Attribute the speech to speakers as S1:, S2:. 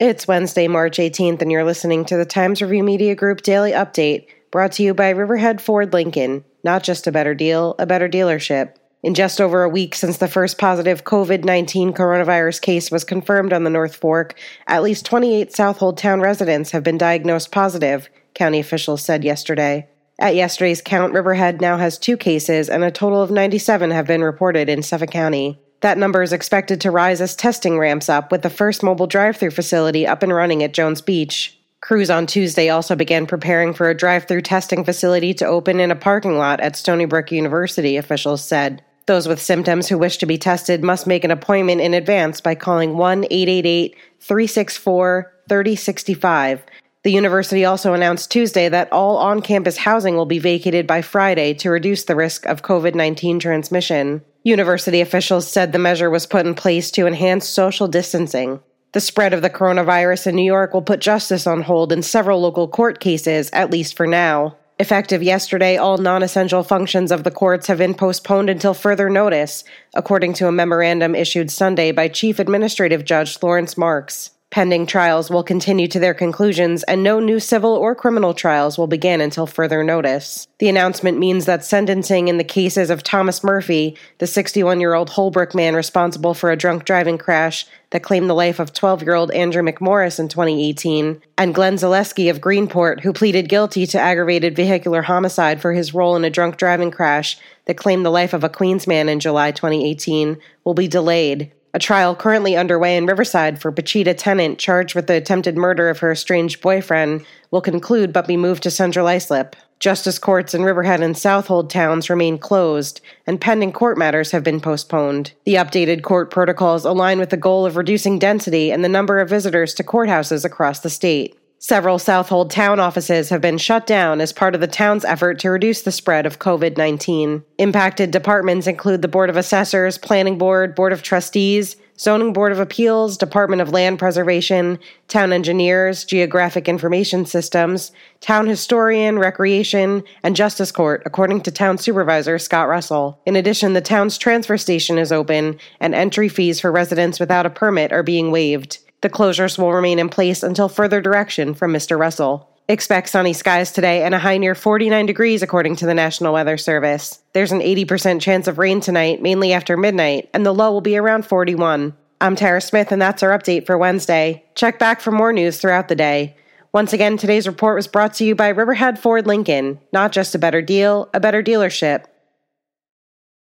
S1: It's Wednesday, March 18th, and you're listening to the Times Review Media Group Daily Update, brought to you by Riverhead Ford Lincoln. Not just a better deal, a better dealership. In just over a week since the first positive COVID 19 coronavirus case was confirmed on the North Fork, at least 28 Southold Town residents have been diagnosed positive, county officials said yesterday. At yesterday's count, Riverhead now has two cases, and a total of 97 have been reported in Suffolk County. That number is expected to rise as testing ramps up, with the first mobile drive through facility up and running at Jones Beach. Crews on Tuesday also began preparing for a drive through testing facility to open in a parking lot at Stony Brook University, officials said. Those with symptoms who wish to be tested must make an appointment in advance by calling 1 888 364 3065. The university also announced Tuesday that all on campus housing will be vacated by Friday to reduce the risk of COVID 19 transmission. University officials said the measure was put in place to enhance social distancing. The spread of the coronavirus in New York will put justice on hold in several local court cases, at least for now. Effective yesterday, all non essential functions of the courts have been postponed until further notice, according to a memorandum issued Sunday by Chief Administrative Judge Lawrence Marks. Pending trials will continue to their conclusions, and no new civil or criminal trials will begin until further notice. The announcement means that sentencing in the cases of Thomas Murphy, the 61 year old Holbrook man responsible for a drunk driving crash that claimed the life of 12 year old Andrew McMorris in 2018, and Glenn Zaleski of Greenport, who pleaded guilty to aggravated vehicular homicide for his role in a drunk driving crash that claimed the life of a Queens man in July 2018, will be delayed. A trial currently underway in Riverside for Pachita Tennant, charged with the attempted murder of her estranged boyfriend, will conclude but be moved to Central Islip. Justice courts in Riverhead and Southold towns remain closed, and pending court matters have been postponed. The updated court protocols align with the goal of reducing density and the number of visitors to courthouses across the state. Several Southold town offices have been shut down as part of the town's effort to reduce the spread of COVID 19. Impacted departments include the Board of Assessors, Planning Board, Board of Trustees, Zoning Board of Appeals, Department of Land Preservation, Town Engineers, Geographic Information Systems, Town Historian, Recreation, and Justice Court, according to Town Supervisor Scott Russell. In addition, the town's transfer station is open, and entry fees for residents without a permit are being waived. The closures will remain in place until further direction from Mr. Russell. Expect sunny skies today and a high near 49 degrees, according to the National Weather Service. There's an 80% chance of rain tonight, mainly after midnight, and the low will be around 41. I'm Tara Smith, and that's our update for Wednesday. Check back for more news throughout the day. Once again, today's report was brought to you by Riverhead Ford Lincoln. Not just a better deal, a better dealership.